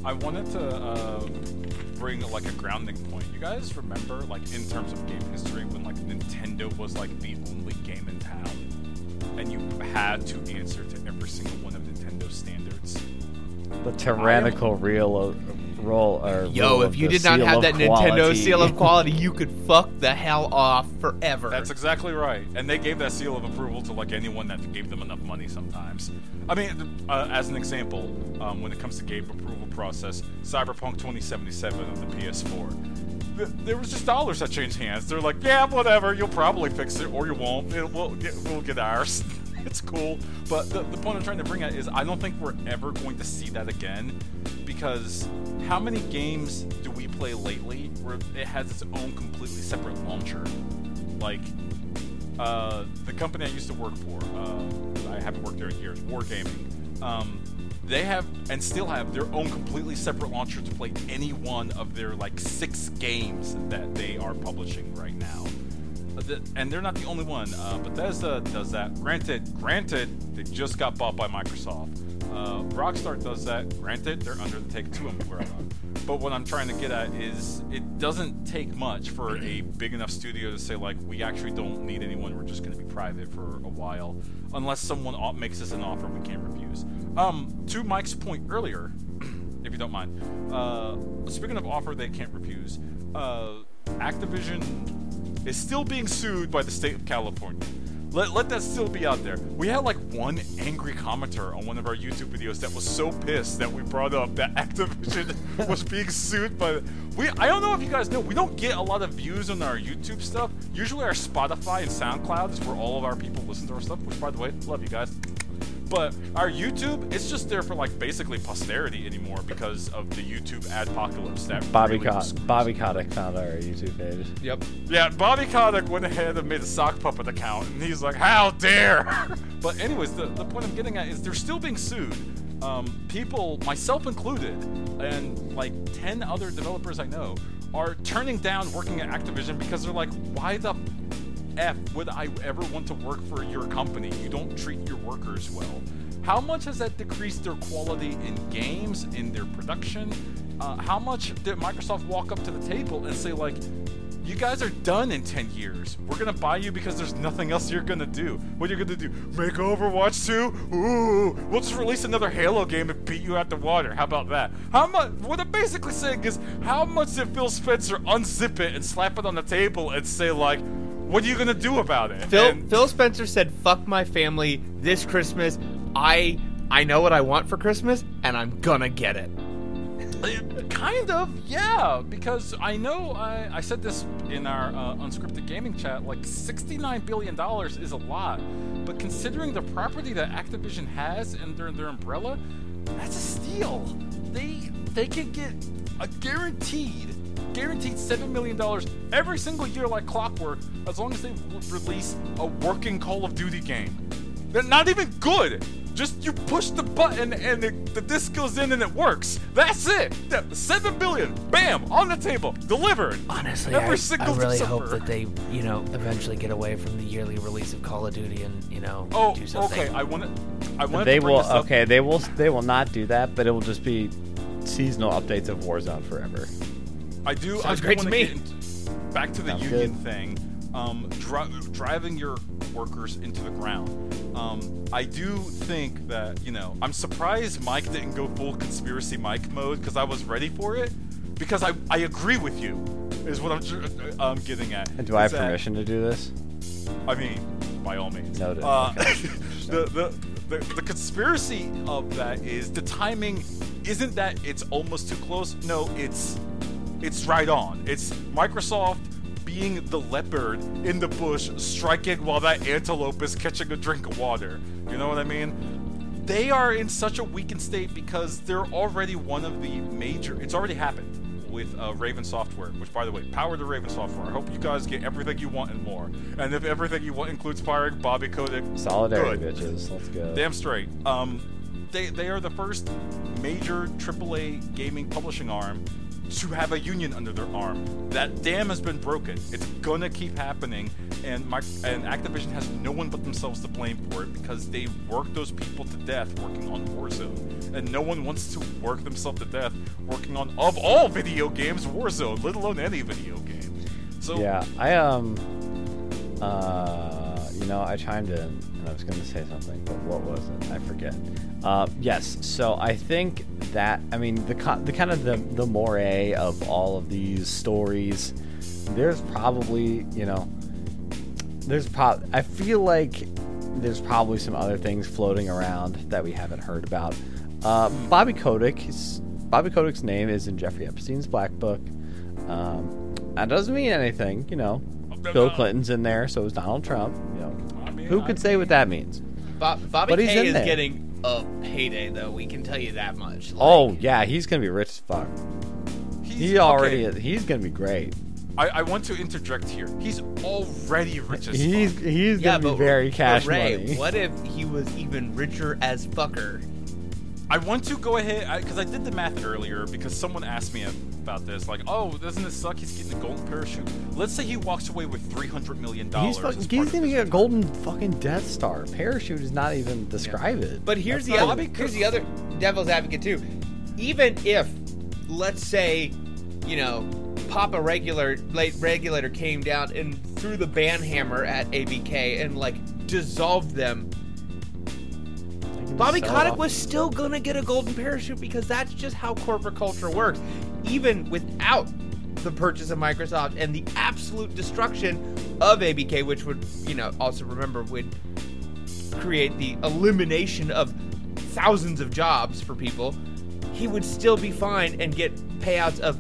I wanted to uh, bring like a grounding point. You guys remember, like in terms of game history, when like Nintendo was like the only game in town, and you had to answer to every single one of Nintendo's standards. The tyrannical real of, roll or Yo, rule if you did not have of that Nintendo seal of quality, you could fuck the hell off forever. That's exactly right. And they gave that seal of approval to like anyone that gave them enough money sometimes. I mean, uh, as an example, um, when it comes to game approval process, Cyberpunk 2077 on the PS4. Th- There was just dollars that changed hands. They're like, yeah, whatever. You'll probably fix it, or you won't. It, we'll get we'll get ours. it's cool. But the, the point I'm trying to bring at is I don't think we're ever going to see that again, because how many games do we play lately where it has its own completely separate launcher? Like, uh, the company I used to work for, uh, I haven't worked there in years, Wargaming. Um, they have and still have their own completely separate launcher to play any one of their like six games that they are publishing right now. Uh, And they're not the only one. Uh, Bethesda does that. Granted, granted, they just got bought by Microsoft. Uh, Rockstar does that. Granted, they're under the Take Two umbrella. But what I'm trying to get at is, it doesn't take much for a big enough studio to say like, we actually don't need anyone. We're just going to be private for a while, unless someone makes us an offer we can't refuse. Um, to Mike's point earlier, if you don't mind. Uh, speaking of offer they can't refuse, uh, Activision is still being sued by the state of California. Let, let that still be out there. We had like one angry commenter on one of our YouTube videos that was so pissed that we brought up that Activision was being sued by. We I don't know if you guys know we don't get a lot of views on our YouTube stuff. Usually our Spotify and SoundCloud is where all of our people listen to our stuff. Which by the way, love you guys. But our YouTube, it's just there for like basically posterity anymore because of the YouTube adpocalypse that Bobby really Ko- Bobby Kotick found our YouTube page. Yep. Yeah, Bobby Kotick went ahead and made a sock puppet account, and he's like, "How dare!" but anyways, the, the point I'm getting at is they're still being sued. Um, people, myself included, and like ten other developers I know, are turning down working at Activision because they're like, "Why the F would I ever want to work for your company? You don't treat your workers well. How much has that decreased their quality in games, in their production? Uh, how much did Microsoft walk up to the table and say, like, you guys are done in 10 years. We're gonna buy you because there's nothing else you're gonna do. What are you gonna do? Make Overwatch 2? Ooh, we'll just release another Halo game and beat you out the water. How about that? How much? What I'm basically saying is, how much did Phil Spencer unzip it and slap it on the table and say, like, what are you gonna do about it? Phil And- Phil Spencer said, "Fuck my family this Christmas. I I know what I want for Christmas, and I'm gonna get it." It- kind of, yeah. Because I know I, I said this in our uh, unscripted gaming chat. Like sixty-nine billion dollars is a lot, but considering the property that Activision has under their umbrella, that's a steal. They they can get a guaranteed guaranteed seven million dollars every single year like clockwork as long as they release a working Call of Duty game. They're not even good. Just you push the button and it, the disc goes in and it works. That's it. Yeah, Seven billion, bam, on the table, delivered. Honestly, Every I, I really December. hope that they, you know, eventually get away from the yearly release of Call of Duty and, you know, Oh, do something. okay. I want to. I want They to bring will this up. okay. They will they will not do that, but it will just be seasonal updates of Warzone forever. I do. Sounds I do great to me. back to the Sounds union good. thing. Um, dri- driving your workers into the ground. Um, I do think that you know. I'm surprised Mike didn't go full conspiracy Mike mode because I was ready for it. Because I I agree with you. Is what I'm tr- um, getting at. And do I have that- permission to do this? I mean, by all means. Noted. Uh, Okay. the, the, the, the conspiracy of that is the timing isn't that it's almost too close. No, it's it's right on. It's Microsoft being the leopard in the bush striking while that antelope is catching a drink of water. You know what I mean? They are in such a weakened state because they're already one of the major. It's already happened with uh, Raven Software, which, by the way, power to Raven Software. I hope you guys get everything you want and more. And if everything you want includes firing Bobby Kotick, Solidarity, good. bitches. Let's go. Damn straight. Um, they they are the first major AAA gaming publishing arm to have a union under their arm. That dam has been broken. It's gonna keep happening, and my and Activision has no one but themselves to blame for it because they worked those people to death working on Warzone, and no one wants to work themselves to death working on of all video games Warzone, let alone any video game. So Yeah, I um, uh, you know, I chimed in and I was to say something, but what was it? I forget. Uh, yes, so I think that I mean the the kind of the the moray of all of these stories. There's probably you know, there's prob I feel like there's probably some other things floating around that we haven't heard about. Uh, Bobby Kotick, Bobby Kotick's name is in Jeffrey Epstein's Black Book. Um, that doesn't mean anything, you know. Bill Clinton's in there, so is Donald Trump. You know, I mean, who I could say what that means? Bo- Bobby But he's K in is there. getting a payday, though. We can tell you that much. Oh, like, Oh yeah, he's gonna be rich as fuck. He already okay, is. He's gonna be great. I, I want to interject here. He's already rich as He's fuck. he's yeah, gonna but be very but cash Ray, money. what if he was even richer as fucker? I want to go ahead because I, did the math earlier because someone asked me about this. Like, oh, doesn't it suck? He's getting a golden parachute. Let's say he walks away with three hundred million dollars. He's fucking, he's gonna get a golden fucking Death Star. Parachute is not even describe it. But here's That's the other even- here's the other devil's advocate too. Even if, let's say, you know, Papa Regulator late regulator came down and threw the ban hammer at ABK and like dissolved them, They can Bobby sell Kotick was still gonna get a golden parachute because that's just how corporate culture works. Even without the purchase of Microsoft and the absolute destruction of ABK, which would, you know, also remember would create the elimination of thousands of jobs for people, he would still be fine and get payouts of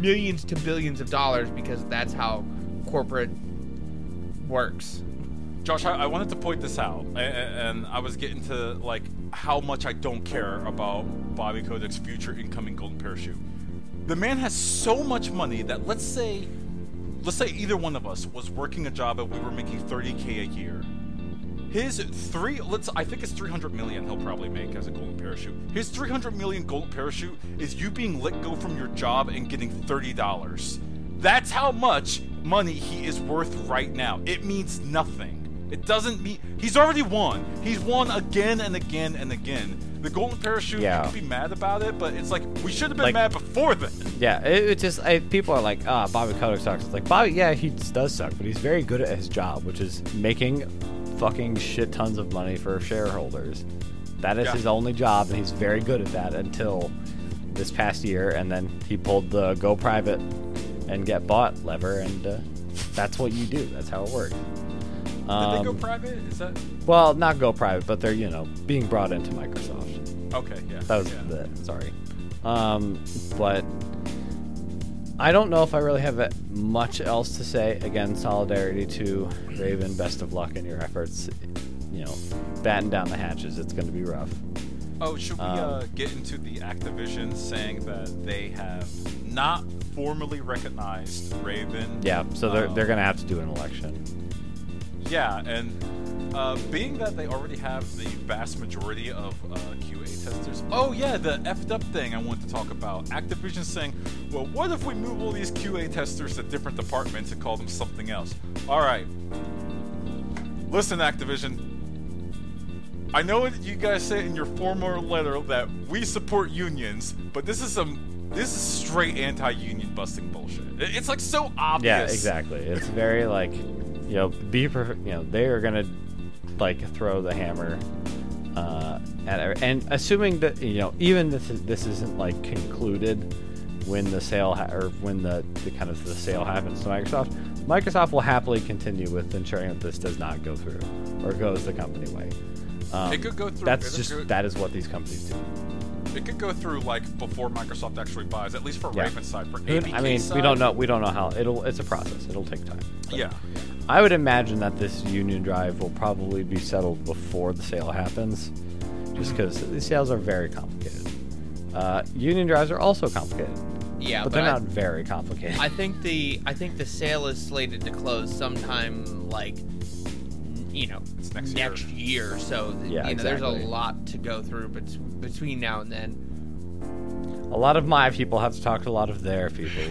millions to billions of dollars because that's how corporate works. Josh, I, I wanted to point this out, a- a- and I was getting to like how much I don't care about Bobby Kotick's future incoming golden parachute. The man has so much money that let's say, let's say either one of us was working a job and we were making 30k a year. His three, let's, I think it's 300 million he'll probably make as a golden parachute. His 300 million golden parachute is you being let go from your job and getting $30. That's how much money he is worth right now. It means nothing. It doesn't mean he's already won. He's won again and again and again. The golden parachute, Yeah. you can be mad about it, but it's like we should have been Like- mad before then. Yeah, it, it just I, people are like, ah, Bobby Kotick sucks. It's like Bobby, yeah, he does suck, but he's very good at his job, which is making fucking shit tons of money for shareholders. That is Yeah. his only job, and he's very good at that until this past year, and then he pulled the go private and get bought lever, and uh, that's what you do. That's how it works. Did Um, they go private? Is that well, not go private, but they're you know being brought into Microsoft. okay? Yeah. That was yeah. the sorry. Um, but I don't know if I really have uh, much else to say. Again, solidarity to Raven. Best of luck in your efforts. You know, batten down the hatches. It's going to be rough. Oh, should we Um, uh, get into the Activision saying that they have not formally recognized Raven? Yeah, so they're Um, they're going to have to do an election. Yeah, and uh, being that they already have the vast majority of uh, QA testers. Oh yeah, the effed up thing I wanted to talk about. Activision saying, well, what if we move all these QA testers to different departments and call them something else? All right. Listen, Activision. I know that you guys say in your former letter that we support unions, but this is some this is straight anti-union busting bullshit. It's like so obvious. Yeah, exactly. It's very like, you know, be perfect. You know, they are gonna like throw the hammer uh, at and assuming that you know even if this, this isn't like concluded when the sale ha- or when the, the kind of the sale happens to Microsoft, Microsoft will happily continue with ensuring that this does not go through or goes the company way. Um, It could go through- That's just could- that is what these companies do. It could go through like before Microsoft actually buys, at least for Yeah. Raven's side. For ABK I mean, side, we don't know. We don't know how it'll. It's a process. It'll take time. But- Yeah, I would imagine that this union drive will probably be settled before the sale happens, just because these sales are very complicated. Uh, union drives are also complicated, Yeah, but, but, they're I, not very complicated. I think the I think the sale is slated to close sometime like you know It's next year. year. So Yeah, you know there's a lot to go through bet- between now and then. A lot of my people have to talk to a lot of their people.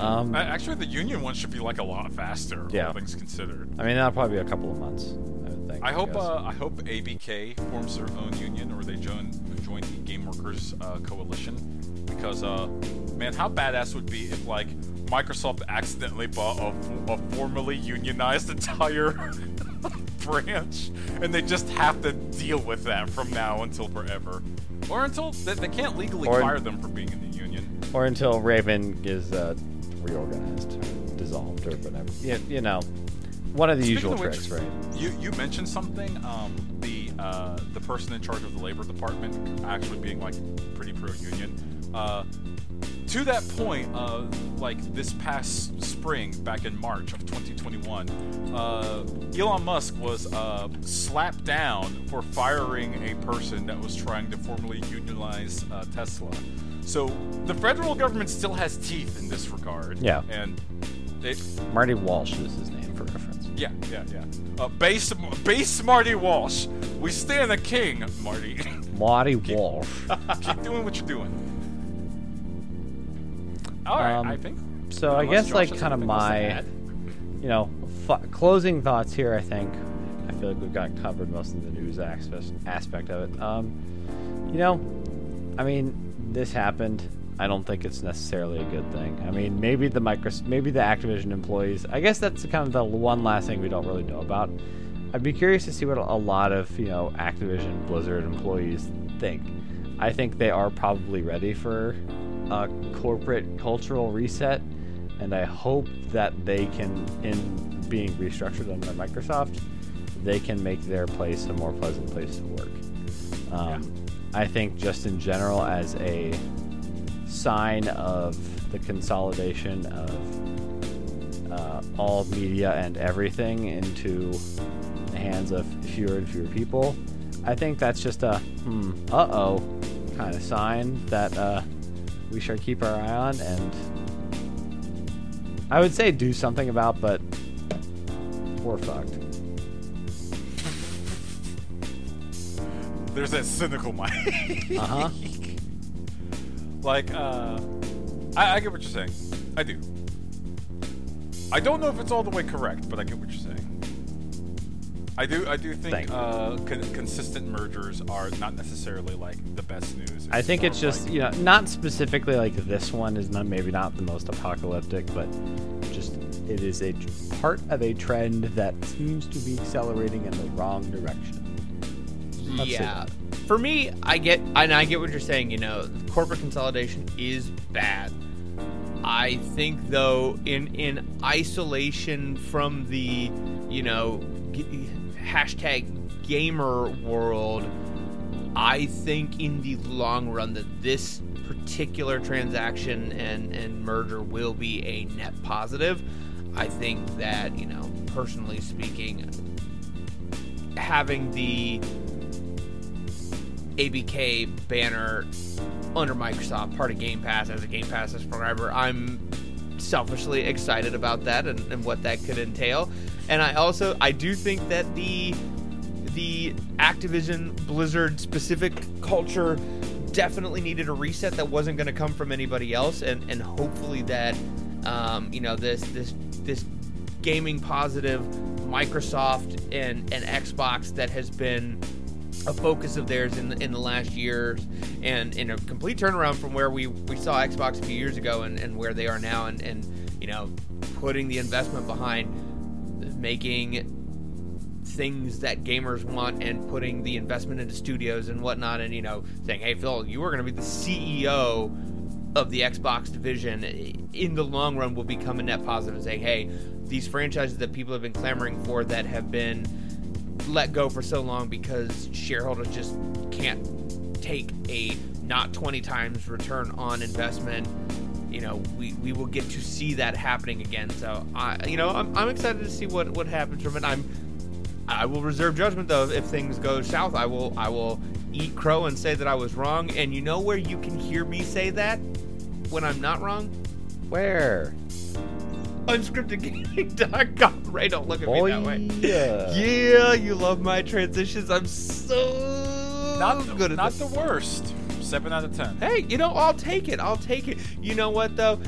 Um, Actually, the union one should be like a lot faster. Yeah. All things considered. I mean, that'll probably be a couple of months. I would think. I hope. guess. Uh, I hope ABK forms their own union, or they join join the Game Workers uh, Coalition. Because, uh, man, how badass would be if like Microsoft accidentally bought a, a formerly unionized entire branch, and they just have to deal with that from now until forever, or until they, they can't legally Or- fire them for being in the union. or until Raven is uh, reorganized, or dissolved, or whatever. You, you know, one of the Speaking usual of which, tricks, right? You you mentioned something. Um, the uh, the person in charge of the labor department actually being like pretty pro union. Uh, to that point, uh, like this past spring, back in March of 2021, uh, Elon Musk was uh, slapped down for firing a person that was trying to formally unionize uh, Tesla. So the federal government still has teeth in this regard. Yeah. and it, Marty Walsh is his name for reference. yeah, yeah, yeah. Uh, base, base Marty Walsh. We stand the king, Marty. Marty Walsh. Keep doing what you're doing. All right, Um, I think. So I guess Josh like kind of anything else to my, you know, f- closing thoughts here. I think I feel like we've got covered most of the news aspect of it. Um, you know, I mean, this happened. I don't think it's necessarily a good thing. I mean, maybe the micro, maybe the Activision employees. I guess that's kind of the one last thing we don't really know about. I'd be curious to see what a lot of you know Activision Blizzard employees think. I think they are probably ready for a corporate cultural reset, and I hope that they can, in being restructured under Microsoft, they can make their place a more pleasant place to work. Um, I think just in general, as a sign of the consolidation of uh, all media and everything into the hands of fewer and fewer people, I think that's just a hmm, uh oh kind of sign that uh, we should keep our eye on and I would say do something about, but we're fucked. There's that cynical mind. Uh huh. like, uh, I, I get what you're saying. I do. I don't know if it's all the way correct, but I get what you're saying. I do. I do think uh, con- consistent mergers are not necessarily like the best news. I think it's just like- you know not specifically like this one is not maybe not the most apocalyptic, but just it is a part of a trend that seems to be accelerating in the wrong direction. See. yeah. For me, I get and I get what you're saying. You know, corporate consolidation is bad. I think though, in in isolation from the, you know, g- hashtag gamer world, I think in the long run that this particular transaction and and merger will be a net positive. I think that you know, personally speaking, having the ABK banner under Microsoft, part of Game Pass as a Game Pass subscriber. I'm selfishly excited about that and, and what that could entail. And I also I do think that the the Activision Blizzard specific culture definitely needed a reset that wasn't going to come from anybody else, and and hopefully that um, you know this this this gaming positive Microsoft and and Xbox that has been a focus of theirs in the, in the last years and in a complete turnaround from where we, we saw Xbox a few years ago and, and where they are now and, and you know putting the investment behind making things that gamers want and putting the investment into studios and whatnot and you know saying hey Phil you are going to be the CEO of the Xbox division. In the long run will become a net positive and say hey these franchises that people have been clamoring for that have been let go for so long because shareholders just can't take a not 20 times return on investment. You know we, we will get to see that happening again. So i you know i'm, I'm excited to see what what happens from it. I'm i will reserve judgment though if things go south. I will i will eat crow and say that i was wrong. And you know where you can hear me say that when i'm not wrong? Where? unscriptedgaming.com Ray, don't look at me that way oh, yeah. yeah, you love my transitions. I'm so not the, good at not this. the worst. seven out of ten. Hey, you know, I'll take it. I'll take it. You know what though?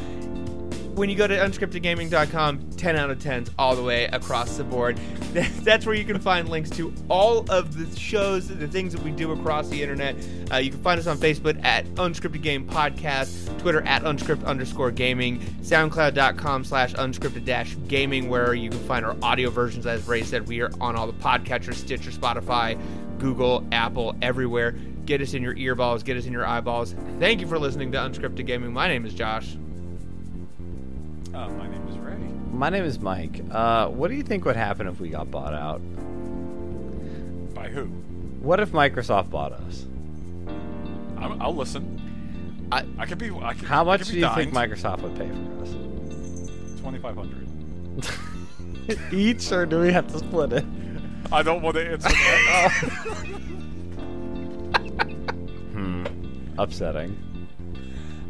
When you go to unscriptedgaming.com, 10 out of 10s all the way across the board. That's where you can find links to all of the shows, the things that we do across the internet. Uh, you can find us on Facebook at Unscripted Game Podcast, Twitter at unscript underscore gaming, soundcloud.com slash unscripted dash gaming, where you can find our audio versions. As Ray said, we are on all the podcatchers, Stitcher, Spotify, Google, Apple, everywhere. Get us in your earballs, get us in your eyeballs. Thank you for listening to Unscripted Gaming. My name is Josh. Uh, my name is Ray. My name is Mike. Uh, what do you think would happen if we got bought out? By who? What if Microsoft bought us? I'm, I'll listen. I, I could be. I could, How I much could do be you think. Microsoft would pay for us? Twenty five hundred. Each, or do we have to split it? I don't want to answer that. Hmm. Upsetting.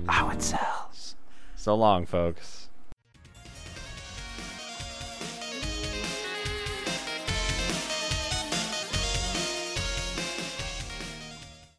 How it sells. So long, folks.